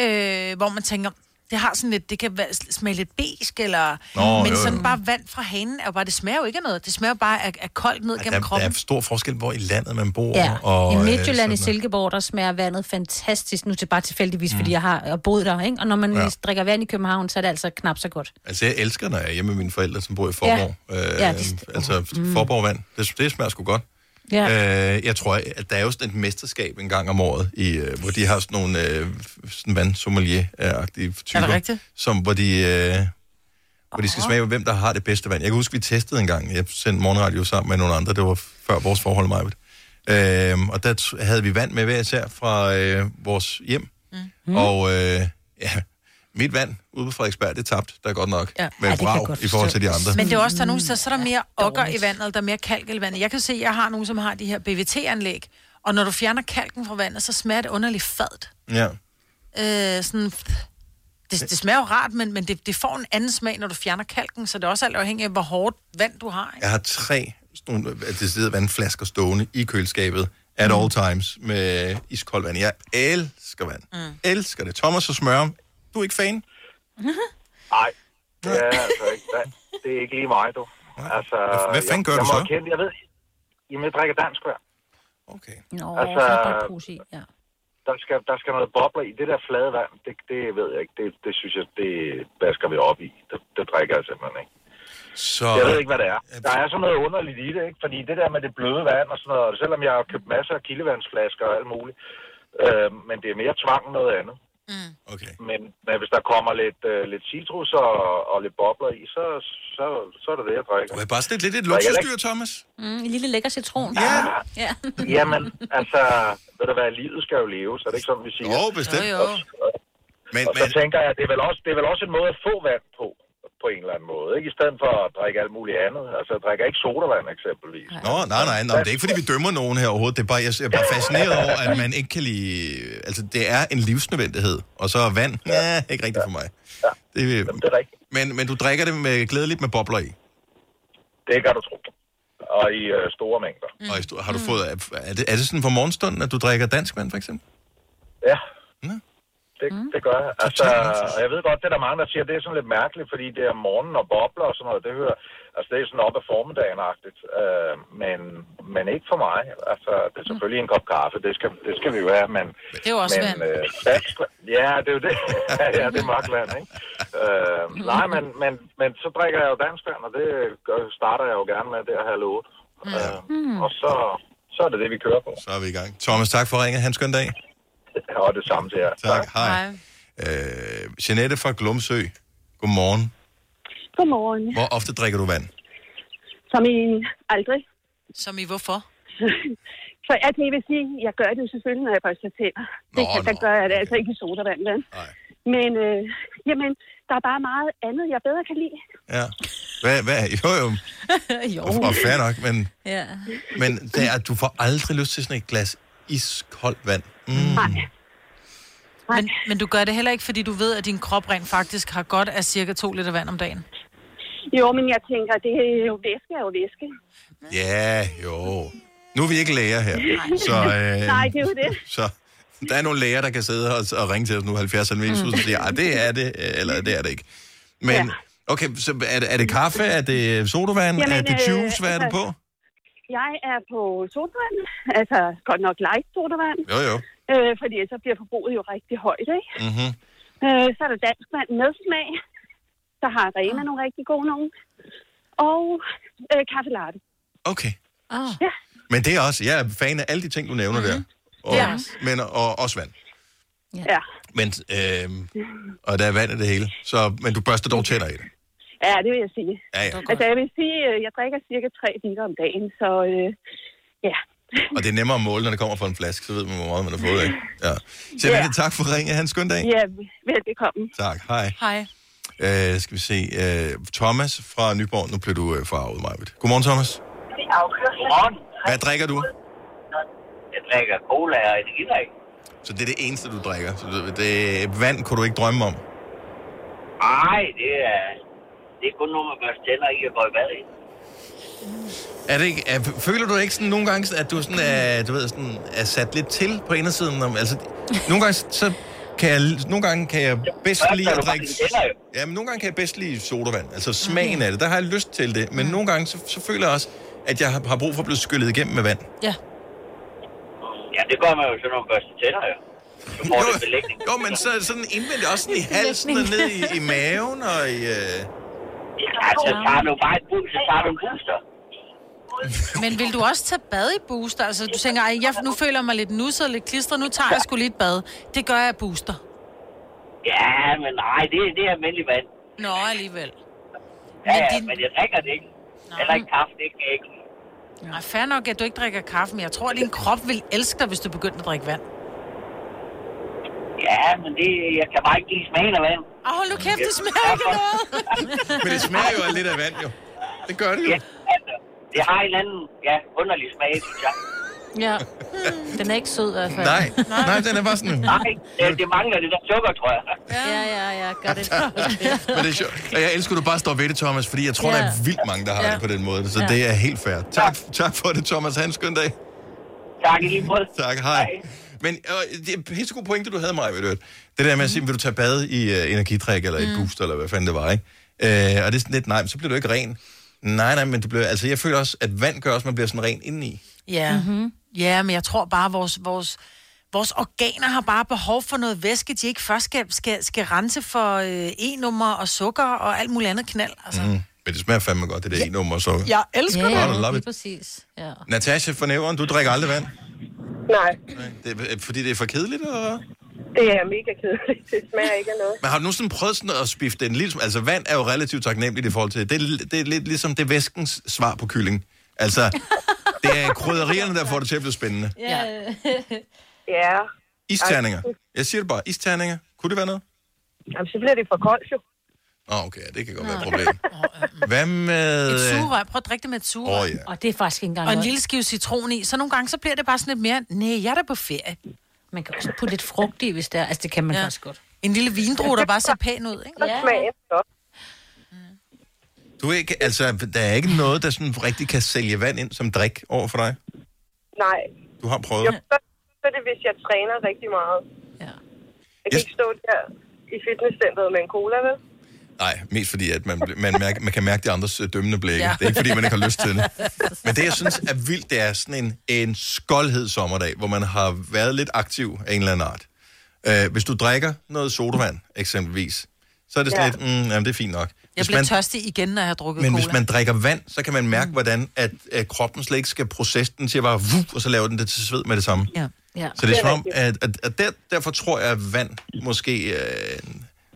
øh, hvor man tænker, det har sådan lidt, det kan være, smage lidt besk, eller... Nå, men jo, sådan jo. bare vand fra hanen er jo bare, det smager jo ikke af noget. Det smager bare af, af koldt ned gennem der, der kroppen. er stor forskel, hvor i landet man bor. Ja, og, i øh, Midtjylland i sådan- Silkeborg, der smager vandet fantastisk. Nu er det bare tilfældigvis, mm. fordi jeg har jeg boet der, ikke? Og når man Ja. drikker vand i København, så er det altså knap så godt. Altså, jeg elsker, når jeg er hjemme med mine forældre, som bor i Forborg. Ja. Øh, Ja, det- altså, Mm. Forborg-vand, det, det smager sgu godt. Ja. Øh, jeg tror, at der er jo sådan et mesterskab en gang om året, i, øh, hvor de har sådan nogle øh, sådan vandsommelier-agtige typer. rigtigt? Som, hvor de, øh, hvor de skal smage, hvem der har det bedste vand. Jeg kan huske, vi testede en gang. Jeg sendte morgenradio sammen med nogle andre. Det var før vores forhold med øh, Og der havde vi vand med hver især fra øh, vores hjem. Mm. Og øh, ja, mit vand ude på Frederiksberg, det tabte der godt nok. Ja. Med Ja, godt i forhold til de andre. Men det er også, der er nogle steder, så er der mere okker i vandet, der er mere kalk i vandet. Jeg kan se, at jeg har nogle, som har de her BVT-anlæg, og når du fjerner kalken fra vandet, så smager det underligt fadt. Ja. Øh, sådan, det, det smager jo rart, men, men det, det får en anden smag, når du fjerner kalken, så det er også alt afhængigt af, hvor hårdt vand du har. Ikke? Jeg har tre nogle øh, deciderede vandflasker stående i køleskabet at all times med iskoldt vand. Jeg elsker vand. Mm. Elsker det. Thomas og smør. Du er ikke fan? Nej, det er altså ikke. Det er ikke lige mig, du. Altså, Hvad fanden jeg, gør jeg du må så? Erkende, jeg ved, jamen, jeg drikker dansk vand. Nå, Altså, så er i, ja. Der skal, der skal noget bobler i. Det der flade vand, det, det ved jeg ikke. Det, det synes jeg, det vasker vi op i. Det, det drikker jeg simpelthen ikke. Så... Jeg ved ikke, hvad det er. Der er sådan noget underligt i det, ikke? Fordi det der med det bløde vand og sådan noget, og selvom jeg har købt masser af kildevandsflasker og alt muligt, øh, men det er mere tvang end noget andet. Mm. Okay. Men, men hvis der kommer lidt, øh, lidt citrus og, og lidt bobler i, så, så, så er det det, jeg drikker. Du er bare sådan lidt et luksusdyr, Thomas. Mm, en lille lækker citron. Ja. ja. [laughs] Jamen, altså, ved du hvad, livet skal jo leve, så er det ikke sådan, vi siger. Jo, bestemt. Jo, jo. Men, og så tænker jeg, det er, vel også, det er vel også en måde at få vand på, en eller anden måde. Ikke i stedet for at drikke alt muligt andet. Altså, jeg drikker ikke sodavand eksempelvis. Nå, nej, nej, nej, det er ikke fordi, vi dømmer nogen her overhovedet. Det er bare, jeg er bare fascineret over, at man ikke kan lide... Altså, det er en livsnødvendighed. Og så er vand, ja, ikke rigtigt for mig. Ja. Det, Jamen, det er rigtigt. Men, men du drikker det med glædeligt med bobler i? Det kan du tro. Og i øh, store mængder. Mm. Og i sto- har du fået... Er det, er det sådan for morgenstunden, at du drikker dansk vand, for eksempel? Ja. Det, det gør jeg. Altså, og jeg ved godt, det er der mange, der siger, det er sådan lidt mærkeligt, fordi det er morgenen og bobler og sådan noget, det hører, altså det er sådan op ad formiddagen-agtigt, øh, men, men ikke for mig. Altså, det er selvfølgelig en kop kaffe, det skal, det skal vi jo have, men... Det er jo også men, vand. Øh, ja, det er jo det. [laughs] ja, det er mørkt vand, ikke? Øh, nej, men, men, men så drikker jeg jo dansk vand, og det gør, starter jeg jo gerne med der halv otte. Øh, og så, så er det det, vi kører på. Så er vi i gang. Thomas, tak for ringet. Han skøn dag. [laughs] Og det samme til jer. Tak. Hej. Øh, Jeanette fra Glumsø. Godmorgen. Godmorgen. Hvor ofte drikker du vand? Som i aldrig. Som i hvorfor? [laughs] Så jeg, det vil sige, jeg gør det jo selvfølgelig, når jeg børster tænder. Det, Nå, der gør jeg det altså ikke i sodavand, vel? Men øh, jamen, der er bare meget andet, jeg bedre kan lide. Ja. Hvad, hvad? [laughs] Jo, jo. jo. Og, og fair nok, men, Ja. men det er, at du får aldrig lyst til sådan et glas iskoldt vand. Mm. Nej. Men, men du gør det heller ikke, fordi du ved, at din krop rent faktisk har godt af cirka 2 liter vand om dagen. Jo, men jeg tænker, det er jo væske, er jo væske. Ja, jo. Nu er vi ikke læger her. Så, øh, [laughs] Nej, det er jo det. Så der er nogle læger, der kan sidde og, og ringe til os nu 70 mm. og sige, at det er det, eller det er det ikke. Men, okay, så er det, er det kaffe? Er det sodavand? Jamen, er det øh, juice? Hvad er du altså- på? Jeg er på sodavand, [laughs] altså godt nok light sodavand, Jo, jo. øh, fordi så bliver forbruget jo rigtig højt, ikke? Mm-hmm. Øh, så er der dansk vand med smag. Så har Rema nogle rigtig gode nogen. Og øh, kaffe latte. Okay. Oh. Ja. Men det er også, jeg er fan af alle de ting, du nævner mm-hmm. der. Og, også. Men, og også vand. Ja. Men, øh, og der er vand i det hele. Så, men du børster dog tænder i det. Ja, det vil jeg sige. Ja, ja. Altså, jeg vil sige, øh, jeg drikker cirka 3 liter om dagen, så øh, ja. Og det er nemmere at måle, når det kommer fra en flaske, så ved man, hvor meget man har fået af. Ja. Så Ja. tak for ringe. Han skøn dag. Ja, velbekomme. Tak. Hej. Hej. Øh, skal vi se. Øh, Thomas fra Nyborg. Nu blev du øh, farvet, Majbet. Godmorgen, Thomas. Godmorgen. Hvad drikker du? Jeg drikker cola og energidrik. Så det er det eneste, du drikker. Så det, det vand kunne du ikke drømme om. Nej, det er, det er kun noget, man børster tænder ikke at gå i bad i. Er det ikke, er, føler du ikke sådan nogle gange, at du sådan er, du ved, sådan, er sat lidt til på indersiden? Om, altså, nogle gange, så kan jeg, nogle gange kan jeg bedst først lide at drikke... jo. Ja, men nogle gange kan jeg bedst lide sodavand. Altså smagen af det, der har jeg lyst til det. Men nogle gange, så, så føler jeg også, at jeg har, brug for at blive skyllet igennem med vand. Ja. Ja, det gør man jo sådan, når man børster tænder, jo. Så får det belægning. Jo, men så sådan indvendigt også sådan i halsen og ned i, i maven og i... Øh... Ja, så tager du bare et boost, så tager en booster. Men vil du også tage bad i booster? Altså, du tænker, Ej, jeg, nu føler jeg mig lidt nusset lidt klistret, nu tager jeg sgu lige et bad. Det gør jeg booster. Ja, men nej, det, det er almindelig vand. Nå, alligevel. Ja, ja, men jeg drikker det ikke. Heller ikke kaffe, det kan jeg ikke. Nej, fair nok, at du ikke drikker kaffe, men jeg tror, at din krop vil elske dig, hvis du begynder at drikke vand. Ja, men det, jeg kan bare ikke lide smagen af vand. Åh, hold nu kæft, det smager ikke noget. [laughs] Men det smager jo af lidt af vand, jo. Det gør det jo. Ja, altså, det har en anden, ja, underlig smag, synes jeg. Ja. Den er ikke sød i hvert fald. Nej, nej, den er bare sådan... Nej, det, det mangler det der sukker, tror jeg. Ja, ja, ja, gør det. Men det er sjovt. Og jeg elsker, at du bare står ved det, Thomas, fordi jeg tror, Ja. der er vildt mange, der har Ja. det på den måde. Så Ja. det er helt fair. Tak, tak for det, Thomas. Ha' en skøn dag. Tak i lige måde. Tak, hej. Men øh, det er en pissegod pointe, du havde, mig, ved du. Det der med at sige, vil du tage bad i uh, energitræk eller i mm. boost, eller hvad fanden det var, ikke? Uh, og det er sådan lidt, nej, men så bliver du ikke ren. Nej, nej, men du bliver, altså jeg føler også, at vand gør også, at man bliver sådan ren indeni. Ja. Mm-hmm. ja, men jeg tror bare, vores, vores, vores organer har bare behov for noget væske, de ikke først skal, skal, skal rense for øh, E-nummer og sukker og alt muligt andet knald. Altså. Mm. Men det smager fandme godt, det der ja. e-nummer. Så... Jeg elsker Ja, det. ja, it. præcis. Ja. Natasha fra Nævren, du drikker aldrig vand? Nej, Det er, fordi det er for kedeligt, eller det er mega kedeligt. [laughs] Det smager ikke af noget. Men har du nogensinde prøvet sådan at spifte en lille smule? Altså, vand er jo relativt taknemmeligt i forhold til det. Er, det er lidt ligesom det væskens svar på kylling. Altså, det er krydderierne, der får det til at blive spændende. Ja. [laughs] Ja. Isterninger. Jeg siger det bare. Isterninger. Kunne det være noget? Jamen, så bliver det for koldt jo. Åh, oh, okay. Det kan godt være et problem. Hvad med... Et øh, sugerør. Prøv at drikke det med et sugerør. Åh, ja. Og det er faktisk ikke engang Og en lille skive citron i. Så nogle gange, så bliver det bare sådan lidt mere, nej, jeg er da på ferie. Man kan også putte lidt frugt i, hvis det er. Altså, det kan man ja. faktisk godt. En lille vindrue, der bare ser pæn ud, ikke? Ja. Du er ikke, altså, der er ikke noget, der sådan rigtig kan sælge vand ind som drik over for dig? Nej. Du har prøvet. Jo, så, så er det, hvis jeg træner rigtig meget. Ja. Jeg kan ikke stå der i fitnesscenteret med en cola, vel? Nej, mest fordi, at man, man, mærker, man kan mærke de andres øh, dømmende blikke. Ja. Det er ikke, fordi man ikke har lyst til det. Men det, jeg synes er vildt, det er sådan en, en skoldhed sommerdag, hvor man har været lidt aktiv af en eller anden art. Uh, hvis du drikker noget sodavand, eksempelvis, så er det sådan Ja. lidt, mm, jamen, det er fint nok. Jeg Hvis bliver man, tørstig igen, når jeg har drukket men cola. hvis man drikker vand, så kan man mærke, hvordan at, at kroppen slet ikke skal processe den til at bare, vuh, og så laver den det til sved med det samme. Ja. ja. Så det er som om, at, at, at der, derfor tror jeg, at vand måske øh,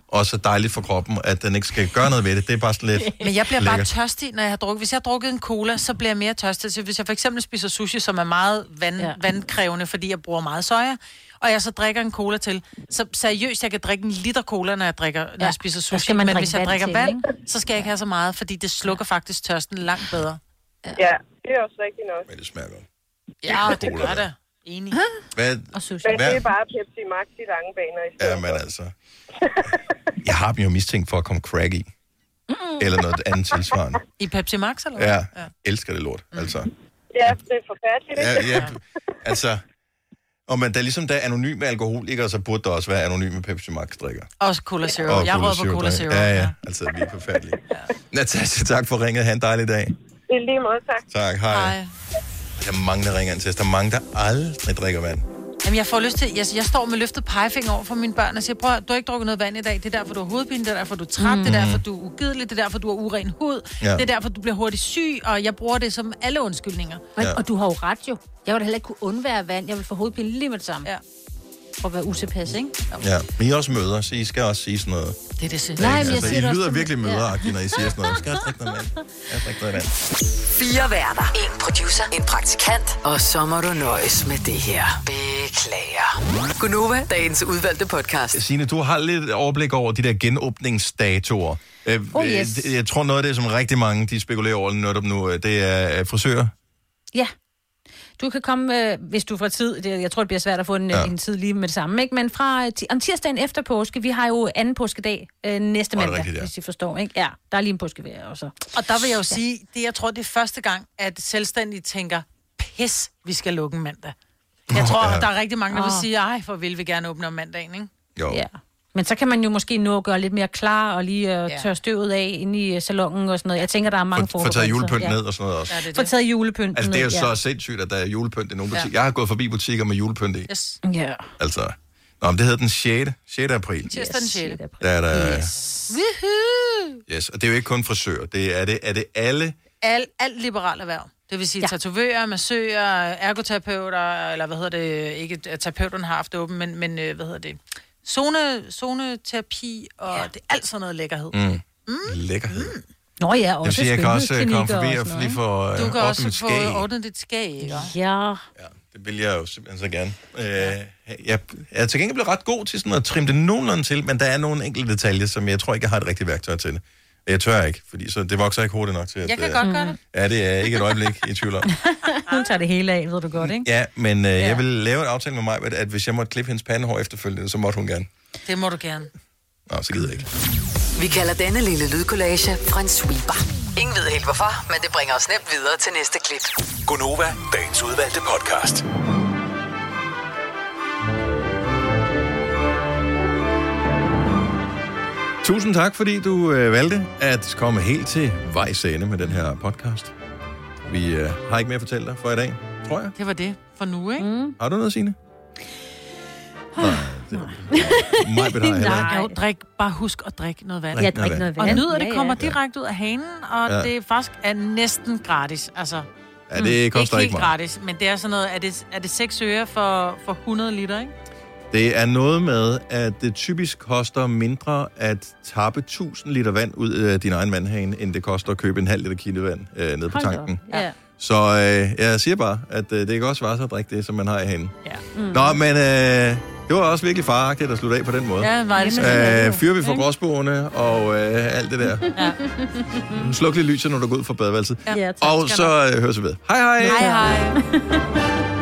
også dejligt for kroppen, at den ikke skal gøre noget ved det. Det er bare sådan lidt Men jeg bliver bare lækkert. tørstig, når jeg har drukket. Hvis jeg har drukket en cola, så bliver jeg mere tørstig. Så hvis jeg for eksempel spiser sushi, som er meget vand, ja. vandkrævende, fordi jeg bruger meget soja, og jeg så drikker en cola til, så seriøst, jeg kan drikke en liter cola, når jeg, drikker, når Ja, jeg spiser sushi. Men hvis jeg vand drikker til, vand, ikke? så skal jeg ikke have så meget, fordi det slukker faktisk tørsten langt bedre. Ja, det er også rigtigt nok. Men det smager godt. Ja, det gør det. Enig. Hvad, Og sushi. Men det er bare Pepsi Max i lange baner i stedet. ja, men altså. Jeg har dem jo mistænkt for at komme crack i. Eller noget andet tilsvarende. I Pepsi Max, eller hvad? Ja, elsker det lort, altså. Ja, det er forfærdeligt. Ja, ja, altså. Og men der er ligesom der er anonyme alkoholikere, så burde der også være anonyme Pepsi Max-drikker. Også Cola Zero. Og jeg Cola råder på Cola. Zero. Ja, ja. Altså, vi er forfærdelige. ja. Natasja, tak for ringet. Ha' en dejlig dag. I lige måde, tak. Tak, hej. hej. Der er mange, der ringer ind til os. Der er mange, der aldrig drikker vand. Jamen, jeg får lyst til... Jeg, jeg står med løftet pegefinger over for mine børn og siger, prøv du har ikke drukket noget vand i dag. Det er derfor, du har hovedpine. Det er derfor, du er træt. Mm. Det er derfor, du er ugidelig. Det er derfor, du har uren hud. Ja. Det er derfor, du bliver hurtigt syg. Og jeg bruger det som alle undskyldninger. Men, ja. Og du har jo ret jo. Jeg ville da heller ikke kunne undvære vand. Jeg vil få hovedpine lige med det samme. Ja. For at være utilpas, ikke? Ja, men I er også møder, så I skal også sige sådan noget. Det er det selv. Nej, men jeg altså, siger I det også lyder som- virkelig Ja. møderagtige, når I siger sådan noget. [laughs] Skal jeg drikke noget vand? Jeg drikker noget vand. Fire værter. En producer. En praktikant. Og så må du nøjes med det her. Beklager. Gunova, dagens udvalgte podcast. Signe, du har lidt overblik over de der genåbningsdatoer. Øh, Oh, øh, yes. Jeg tror, noget af det, som rigtig mange de spekulerer over netop nu, øh, det er øh, frisører. Ja. Du kan komme, øh, hvis du får tid. Det, jeg tror, det bliver svært at få en, Ja. ja. en tid lige med det samme. Ikke? Men fra øh, om tirsdagen efter påske, vi har jo anden påskedag øh, næste mandag, rigtigt, ja. hvis I forstår. Ikke? Ja, der er lige en påskeferie også. Og der vil jeg jo sige, det jeg tror, det er første gang, at selvstændige tænker, pis, vi skal lukke en mandag. Jeg tror, ja. ja. der er rigtig mange, der vil sige, ej, for vil vi gerne åbne om mandagen, ikke? Jo. Ja. Men så kan man jo måske nå at gøre lidt mere klar og lige uh, Ja. tørre støvet af inde i øh, salongen og sådan noget. Jeg tænker, der er mange Få taget julepynt ned og sådan noget også. Ja, det er Få taget julepynten Altså, det er jo ned, så sindssygt, at der er julepynt i nogle Ja. butikker. Jeg har gået forbi butikker med julepynt i. Yes. Ja. Altså, Nå, men det hedder den 6. 6. april. Tirsdag den 6. Der er der, Yes. Woohoo! yes. Og det er jo ikke kun frisør. Det er det, er det alle... Al, alt liberalt erhverv. Det vil sige ja. tatovører, massører, ergoterapeuter, eller hvad hedder det, ikke terapeuterne har haft det åben, men, men øh, hvad hedder det, zone, zoneterapi, og ja. det er alt sådan noget lækkerhed. Mm. Mm. Lækkerhed. Mm. Nå ja, Det også sige, jeg kan også øh, komme forbi og lige få øh, Du kan også få skæg. ordnet dit skæg, ikke? Ja. Det vil jeg jo simpelthen så gerne. Øh, jeg er til gengæld blevet ret god til sådan at trimme det nogenlunde til, men der er nogle enkelte detaljer, som jeg tror ikke, jeg har et rigtigt værktøj til det. Jeg tør ikke, fordi så det vokser ikke hurtigt nok til, at... Jeg kan øh, godt gøre det. Ja, det er jeg ikke et øjeblik i tvivl om. [laughs] Hun tager det hele af, ved du godt, ikke? Ja, men øh, jeg vil lave en aftale med mig, at hvis jeg måtte klippe hendes pandehår efterfølgende, så måtte hun gerne. Det må du gerne. Nå, så gider jeg ikke. Vi kalder denne lille lydkollage en sweeper. Ingen ved helt hvorfor, men det bringer os nemt videre til næste klip. Gonova, dagens udvalgte podcast. Tusind tak, fordi du øh, valgte at komme helt til vejs ende med den her podcast. Vi øh, har ikke mere at fortælle dig for i dag, tror jeg. Det var det for nu, ikke? Mm. Har du noget, Signe? Nej, det mig har jeg [laughs] ikke. Jo, drik, bare husk at drikke noget vand. Drik Ja, drik noget noget Og vand. nyder, det Ja, kommer ja. direkte ud af hanen, og Ja. ja. det faktisk er næsten gratis. Altså, Ja, det koster ikke ikke helt meget. gratis, men det er sådan noget, er det, er det 6 øre for, for 100 liter, ikke? Det er noget med, at det typisk koster mindre at tappe 1000 liter vand ud af din egen vandhane, end det koster at købe en halv liter kildevand øh, ned på tanken. Ja. Så øh, jeg siger bare, at øh, det kan også svare sig at drikke det, som man har i hanen. Ja. Mm. Nå, men øh, det var også virkelig faragtigt at slutte af på den måde. Ja, var det øh, fyrer vi for gråsboerne og øh, alt det der. Ja. Sluk lige lyset, når du går ud fra badeværelset. Ja. Ja, tak og så øh, høres vi ved. Hej hej! Hej, hej.